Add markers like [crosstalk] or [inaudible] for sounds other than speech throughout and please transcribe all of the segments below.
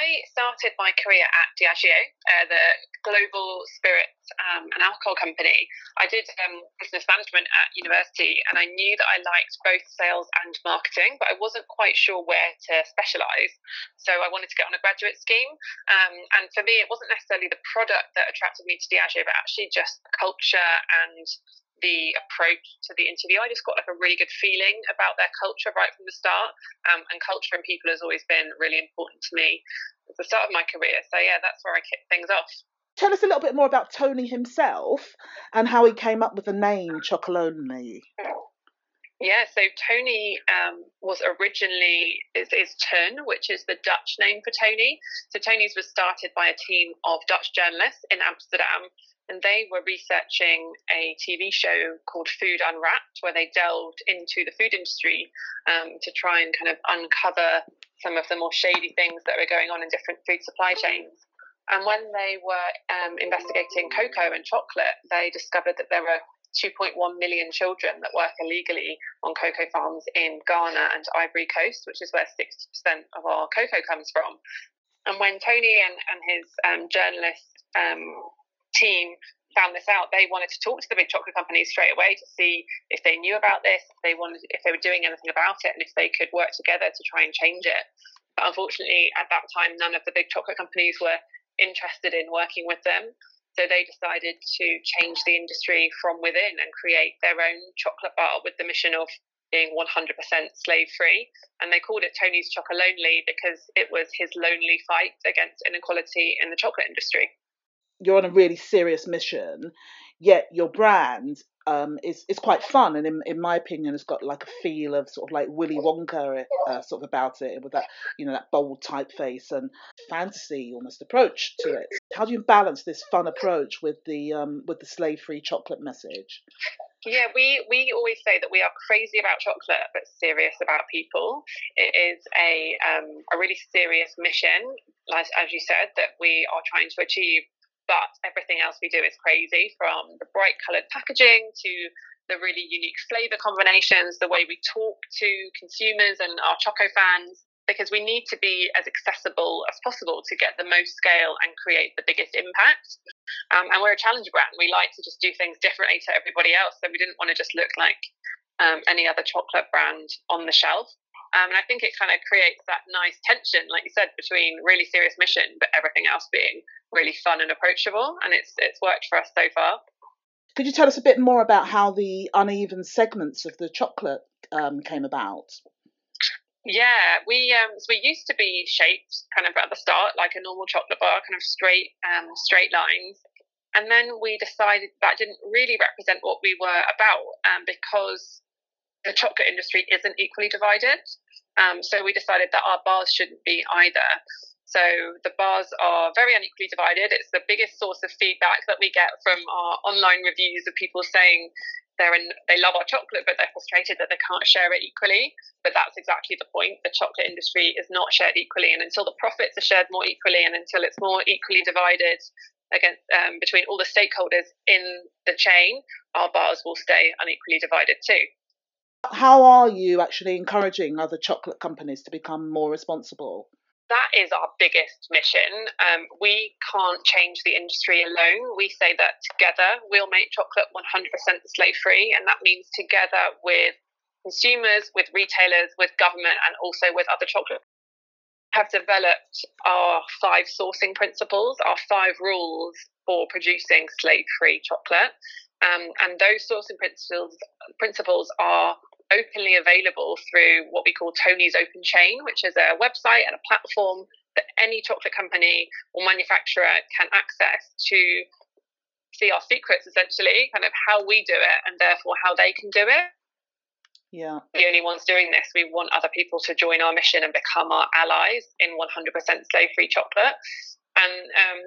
I started my career at Diageo, uh, the global spirits um, and alcohol company. I did um, business management at university, and I knew that I liked both sales and marketing, but I wasn't quite sure where to specialise. So I wanted to get on a graduate scheme. Um, and for me, it wasn't necessarily the product that attracted me to Diageo, but actually just the culture and the approach to the interview. I just got like a really good feeling about their culture right from the start. Um, and culture and people has always been really important to me at the start of my career. So yeah, that's where I kicked things off. Tell us a little bit more about Tony himself and how he came up with the name Chocolonely. Yeah, so Tony um, was originally is, is Teun, which is the Dutch name for Tony. So Tony's was started by a team of Dutch journalists in Amsterdam and they were researching a TV show called Food Unwrapped, where they delved into the food industry um, to try and kind of uncover some of the more shady things that were going on in different food supply chains. And when they were um, investigating cocoa and chocolate, they discovered that there were 2.1 million children that work illegally on cocoa farms in Ghana and Ivory Coast, which is where 60% of our cocoa comes from. And when Tony and, and his um, journalist um, team found this out, they wanted to talk to the big chocolate companies straight away to see if they knew about this, if they wanted, if they were doing anything about it, and if they could work together to try and change it. But unfortunately, at that time, none of the big chocolate companies were interested in working with them. So they decided to change the industry from within and create their own chocolate bar with the mission of being 100% slave free. And they called it Tony's Chocolonely because it was his lonely fight against inequality in the chocolate industry you're on a really serious mission, yet your brand um, is is quite fun, and in, in my opinion, it's got like a feel of sort of like Willy Wonka uh, sort of about it, with that you know that bold typeface and fantasy almost approach to it. How do you balance this fun approach with the um, with the slave free chocolate message? Yeah, we, we always say that we are crazy about chocolate but serious about people. It is a um, a really serious mission, as, as you said, that we are trying to achieve but everything else we do is crazy from the bright coloured packaging to the really unique flavour combinations, the way we talk to consumers and our Choco fans, because we need to be as accessible as possible to get the most scale and create the biggest impact. Um, and we're a challenger brand. We like to just do things differently to everybody else. So we didn't want to just look like um, any other chocolate brand on the shelf. Um, and I think it kind of creates that nice tension, like you said, between really serious mission, but everything else being really fun and approachable. And it's it's worked for us so far. Could you tell us a bit more about how the uneven segments of the chocolate um, came about? Yeah, we um, so we used to be shaped kind of at the start like a normal chocolate bar, kind of straight um, straight lines, and then we decided that didn't really represent what we were about um, because the chocolate industry isn't equally divided. Um, so we decided that our bars shouldn't be either. So the bars are very unequally divided. It's the biggest source of feedback that we get from our online reviews of people saying they're in, they love our chocolate, but they're frustrated that they can't share it equally. But that's exactly the point. The chocolate industry is not shared equally, and until the profits are shared more equally, and until it's more equally divided against um, between all the stakeholders in the chain, our bars will stay unequally divided too. How are you actually encouraging other chocolate companies to become more responsible? That is our biggest mission. Um, we can't change the industry alone. We say that together we'll make chocolate 100% slave free, and that means together with consumers, with retailers, with government, and also with other chocolate have developed our five sourcing principles, our five rules for producing slave free chocolate. Um, and those sourcing principles principles are openly available through what we call Tony's Open Chain, which is a website and a platform that any chocolate company or manufacturer can access to see our secrets, essentially, kind of how we do it and therefore how they can do it. Yeah. The only ones doing this, we want other people to join our mission and become our allies in 100% slave free chocolate. And um,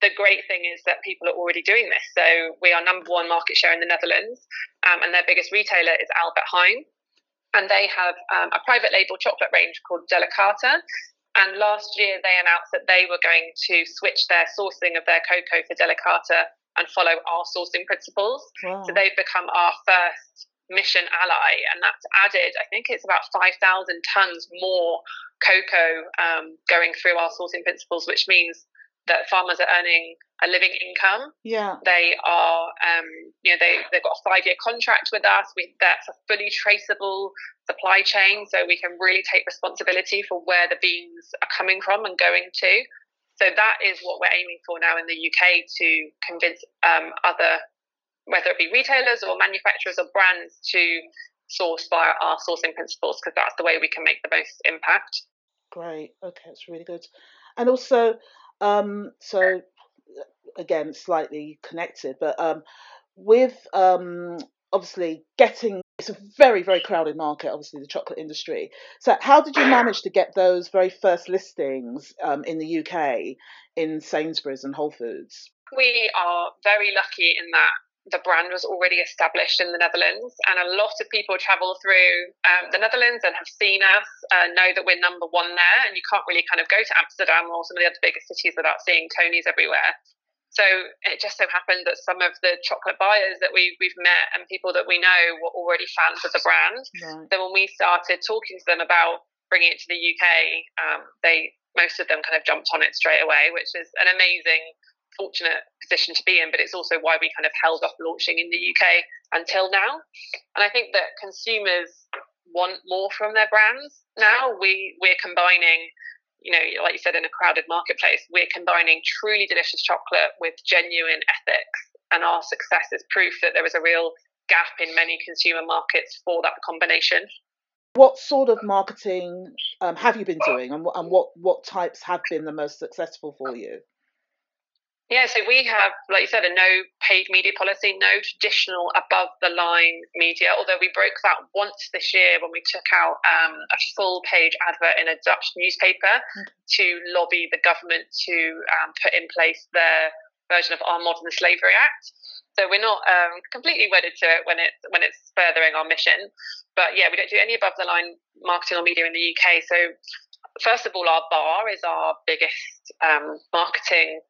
the great thing is that people are already doing this. So we are number one market share in the Netherlands, um, and their biggest retailer is Albert Heijn. And they have um, a private label chocolate range called Delicata. And last year they announced that they were going to switch their sourcing of their cocoa for Delicata and follow our sourcing principles. Wow. So they've become our first mission ally, and that's added, I think it's about 5,000 tons more cocoa um, going through our sourcing principles, which means that farmers are earning a living income. Yeah. They are, um, you know, they, they've got a five year contract with us. We, that's a fully traceable supply chain. So we can really take responsibility for where the beans are coming from and going to. So that is what we're aiming for now in the UK to convince um, other, whether it be retailers or manufacturers or brands, to source via our sourcing principles because that's the way we can make the most impact. Great. Okay, that's really good. And also, um, so again, slightly connected, but um, with um, obviously getting it's a very very crowded market obviously the chocolate industry. So how did you [clears throat] manage to get those very first listings um, in the uk in sainsbury's and whole foods? We are very lucky in that the brand was already established in the Netherlands, and a lot of people travel through um, the Netherlands and have seen us, uh, know that we're number one there, and you can't really kind of go to Amsterdam or some of the other bigger cities without seeing Tony's everywhere. So it just so happened that some of the chocolate buyers that we, we've met and people that we know were already fans of the brand. Right. So when we started talking to them about bringing it to the UK, um, they most of them kind of jumped on it straight away, which is an amazing fortunate position to be in, but it's also why we kind of held off launching in the UK until now. And I think that consumers want more from their brands now. We we're combining, you know, like you said, in a crowded marketplace, we're combining truly delicious chocolate with genuine ethics, and our success is proof that there is a real gap in many consumer markets for that combination. What sort of marketing um, have you been doing, and, and what what types have been the most successful for you? Yeah, so we have, like you said, a no paid media policy, no traditional above the line media, although we broke that once this year when we took out um, a full page advert in a Dutch newspaper okay. to lobby the government to um, put in place their version of our Modern Slavery Act. So we're not um, completely wedded to it when it when it's furthering our mission. But yeah, we don't do any above the line marketing or media in the UK. So first of all, our bar is our biggest um, marketing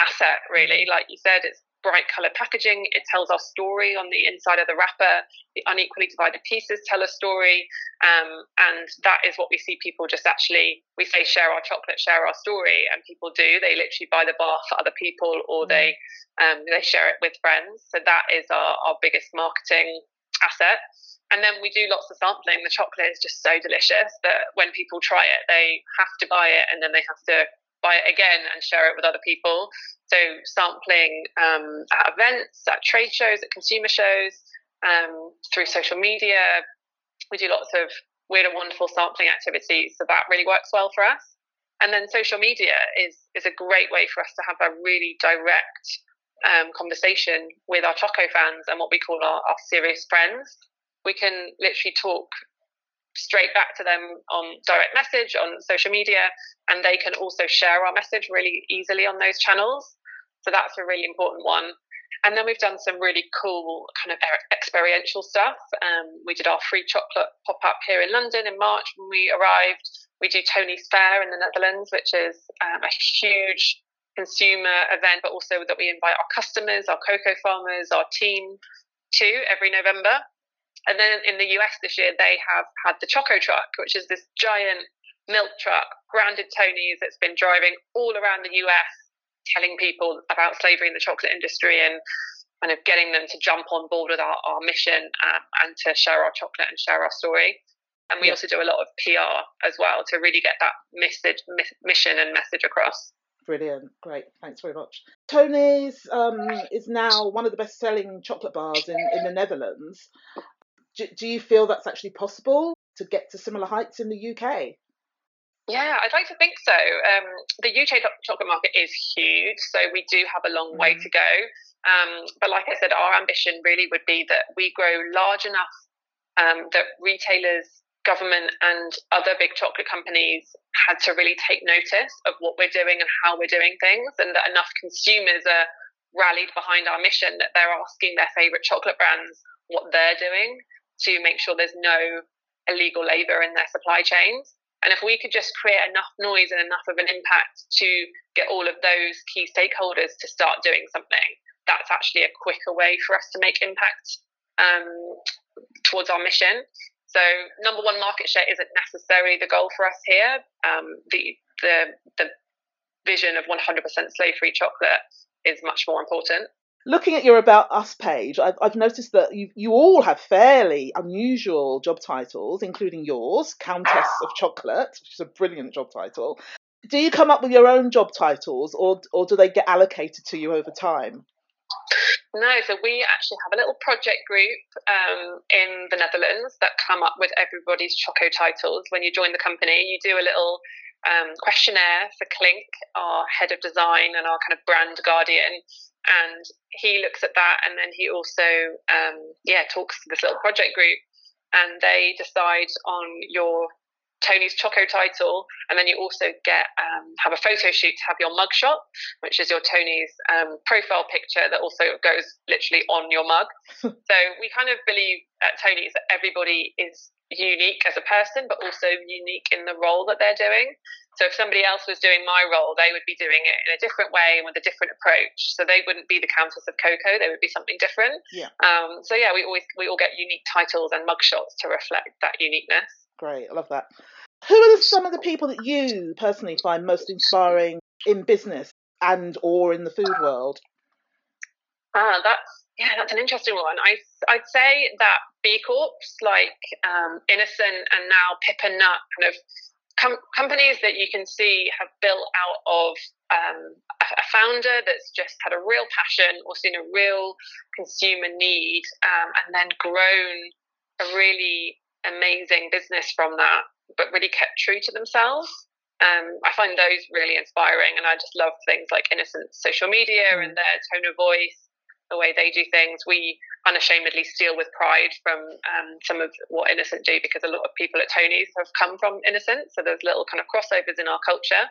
asset, really. Mm-hmm. Like you said, it's bright coloured packaging. It tells our story on the inside of the wrapper. The unequally divided pieces tell a story. Um, and that is what we see people just actually, we say, share our chocolate, share our story. And people do. They literally buy the bar for other people or mm. they, um, they share it with friends. So that is our, our biggest marketing asset. And then we do lots of sampling. The chocolate is just so delicious that when people try it, they have to buy it and then they have to buy it again and share it with other people. So sampling um, at events, at trade shows, at consumer shows, um, through social media. We do lots of weird and wonderful sampling activities, so that really works well for us. And then social media is is a great way for us to have a really direct um, conversation with our Choco fans and what we call our, our serious friends. We can literally talk straight back to them on direct message on social media and they can also share our message really easily on those channels. So that's a really important one. And then we've done some really cool kind of experiential stuff. Um, we did our free chocolate pop-up here in london in march when we arrived. We do tony's fair in the netherlands which is um, a huge consumer event but also that we invite our customers our cocoa farmers our team to every november and then in the US this year, they have had the Choco Truck, which is this giant milk truck, branded Tony's, that's been driving all around the US, telling people about slavery in the chocolate industry and kind of getting them to jump on board with our, our mission um, and to share our chocolate and share our story. And we yeah. also do a lot of PR as well to really get that message, mission and message across. Brilliant, great, thanks very much. Tony's um, is now one of the best selling chocolate bars in, in the Netherlands do, do you feel that's actually possible to get to similar heights in the UK? Yeah, I'd like to think so. Um, the UK chocolate market is huge, so we do have a long way mm. to go. Um, but like I said, our ambition really would be that we grow large enough um, that retailers, government, and other big chocolate companies had to really take notice of what we're doing and how we're doing things, and that enough consumers are rallied behind our mission that they're asking their favourite chocolate brands what they're doing to make sure there's no illegal labour in their supply chains. And if we could just create enough noise and enough of an impact to get all of those key stakeholders to start doing something, that's actually a quicker way for us to make impact. Um, towards our mission. So number one market share isn't necessarily the goal for us here. Um, the the the vision of 100% slave-free chocolate is much more important. Looking at your About Us page, I've, I've noticed that you, you all have fairly unusual job titles, including yours, Countess of Chocolate, which is a brilliant job title. Do you come up with your own job titles, or or do they get allocated to you over time? No, so we actually have a little project group um, in the Netherlands that come up with everybody's Choco titles. When you join the company, you do a little um, questionnaire for Clink, our head of design and our kind of brand guardian, and he looks at that, and then he also, um, yeah, talks to this little project group, and they decide on your Tony's Choco title, and then you also get um, have a photo shoot to have your mugshot, which is your Tony's um, profile picture that also goes literally on your mug. [laughs] so we kind of believe at Tony's that everybody is unique as a person, but also unique in the role that they're doing. So if somebody else was doing my role, they would be doing it in a different way and with a different approach. So they wouldn't be the Countess of Cocoa; they would be something different. Yeah. Um, so yeah, we always we all get unique titles and mugshots to reflect that uniqueness. Great, I love that. Who are some of the people that you personally find most inspiring in business and or in the food world? Ah, that's yeah, that's an interesting one. I I'd say that B Corps like um, Innocent and now Pip and Nut kind of com- companies that you can see have built out of um, a, a, founder that's just had a real passion or seen a real consumer need um, and then grown a really amazing business from that, but really kept true to themselves. Um, I find those really inspiring, and I just love things like Innocent social media mm. and their tone of voice the way they do things. We unashamedly steal with pride from um, some of what Innocent do because a lot of people at Tony's have come from Innocent. So there's little kind of crossovers in our culture.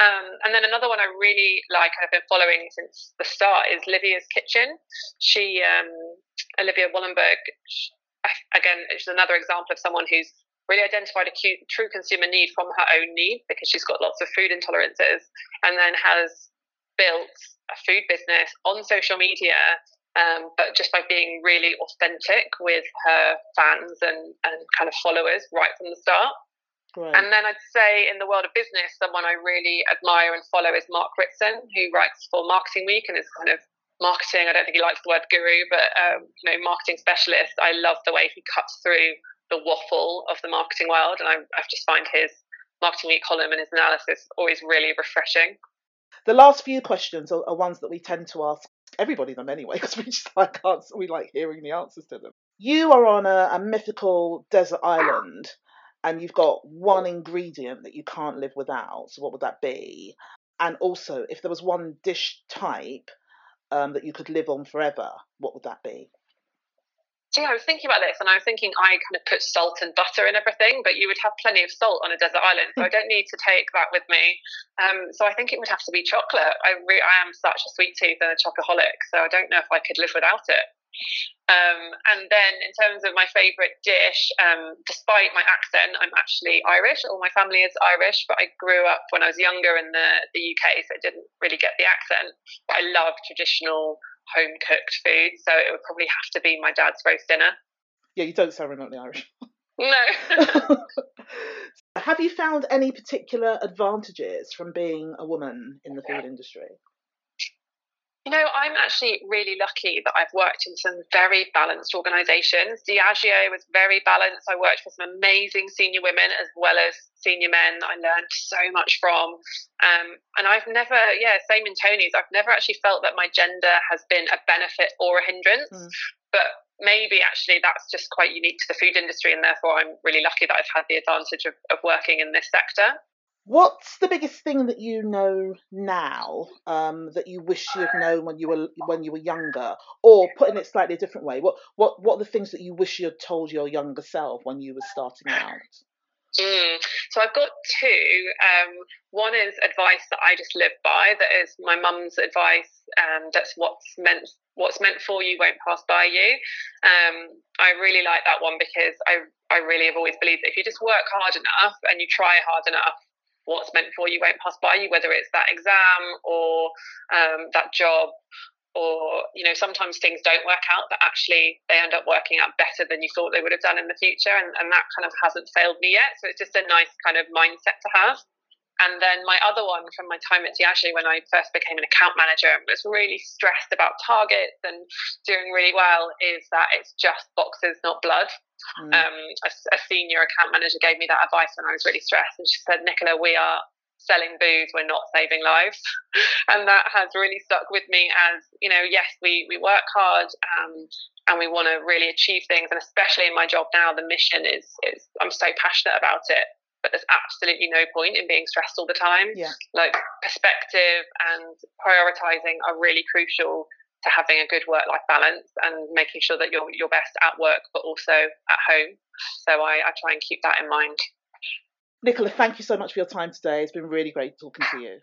Um, and then another one I really like, I've been following since the start, is Livia's Kitchen. She, um, Olivia Wollenberg, again, is another example of someone who's really identified a cute, true consumer need from her own need because she's got lots of food intolerances and then has built a food business on social media, um, but just by being really authentic with her fans and, and kind of followers right from the start. Right. And then I'd say in the world of business, someone I really admire and follow is Mark Ritson, who writes for Marketing Week and is kind of marketing. I don't think he likes the word guru, but um, you know, marketing specialist. I love the way he cuts through the waffle of the marketing world, and I, I just find his Marketing Week column and his analysis always really refreshing. The last few questions are, are ones that we tend to ask everybody them anyway [laughs] because we just like answer, we like hearing the answers to them. You are on a, a mythical desert island and you've got one ingredient that you can't live without. So what would that be? And also, if there was one dish type um, that you could live on forever, what would that be? Yeah, I was thinking about this, and I was thinking I kind of put salt and butter in everything, but you would have plenty of salt on a desert island, so I don't need to take that with me. Um, so I think it would have to be chocolate. I re- I am such a sweet tooth and a chocoholic, so I don't know if I could live without it. Um, and then in terms of my favourite dish, um, despite my accent, I'm actually Irish. All my family is Irish, but I grew up when I was younger in the, the UK, so I didn't really get the accent. But I love traditional home cooked food. So it would probably have to be my dad's roast dinner. Yeah, you don't sound remotely Irish. [laughs] No. [laughs] have you found any particular advantages from being a woman in the food industry? You know, I'm actually really lucky that I've worked in some very balanced organisations. Diageo was very balanced. I worked for some amazing senior women as well as senior men that I learned so much from. Um, and I've never, yeah, same in Tony's, I've never actually felt that my gender has been a benefit or a hindrance. Mm. But maybe actually that's just quite unique to the food industry, and therefore I'm really lucky that I've had the advantage of, of working in this sector. What's the biggest thing that you know now um, that you wish you had known when you were when you were younger, or putting it slightly a different way, what what what are the things that you wish you had told your younger self when you were starting out? Mm. So I've got two. Um, one is advice that I just live by. That is my mum's advice. Um, that's what's meant what's meant for you won't pass by you. Um, I really like that one because I I really have always believed that if you just work hard enough and you try hard enough, what's meant for you won't pass by you, whether it's that exam or um, that job or you know sometimes things don't work out but actually they end up working out better than you thought they would have done in the future and, and that kind of hasn't failed me yet. So it's just a nice kind of mindset to have and then my other one from my time at Diageo when I first became an account manager and was really stressed about targets and doing really well is that it's just boxes, not blood. Mm. Um, a, a, senior account manager gave me that advice when I was really stressed, and she said, "Nicola, we are selling booze, we're not saving lives. [laughs] and that has really stuck with me as, you know, yes, we, we work hard um, and we want to really achieve things. And especially in my job now, the mission is, is I'm so passionate about it. But there's absolutely no point in being stressed all the time. Yeah. Like perspective and prioritizing are really crucial to having a good work life balance and making sure that you're your best at work but also at home. So I, I try and keep that in mind. Nicola, thank you so much for your time today. It's been really great talking to you.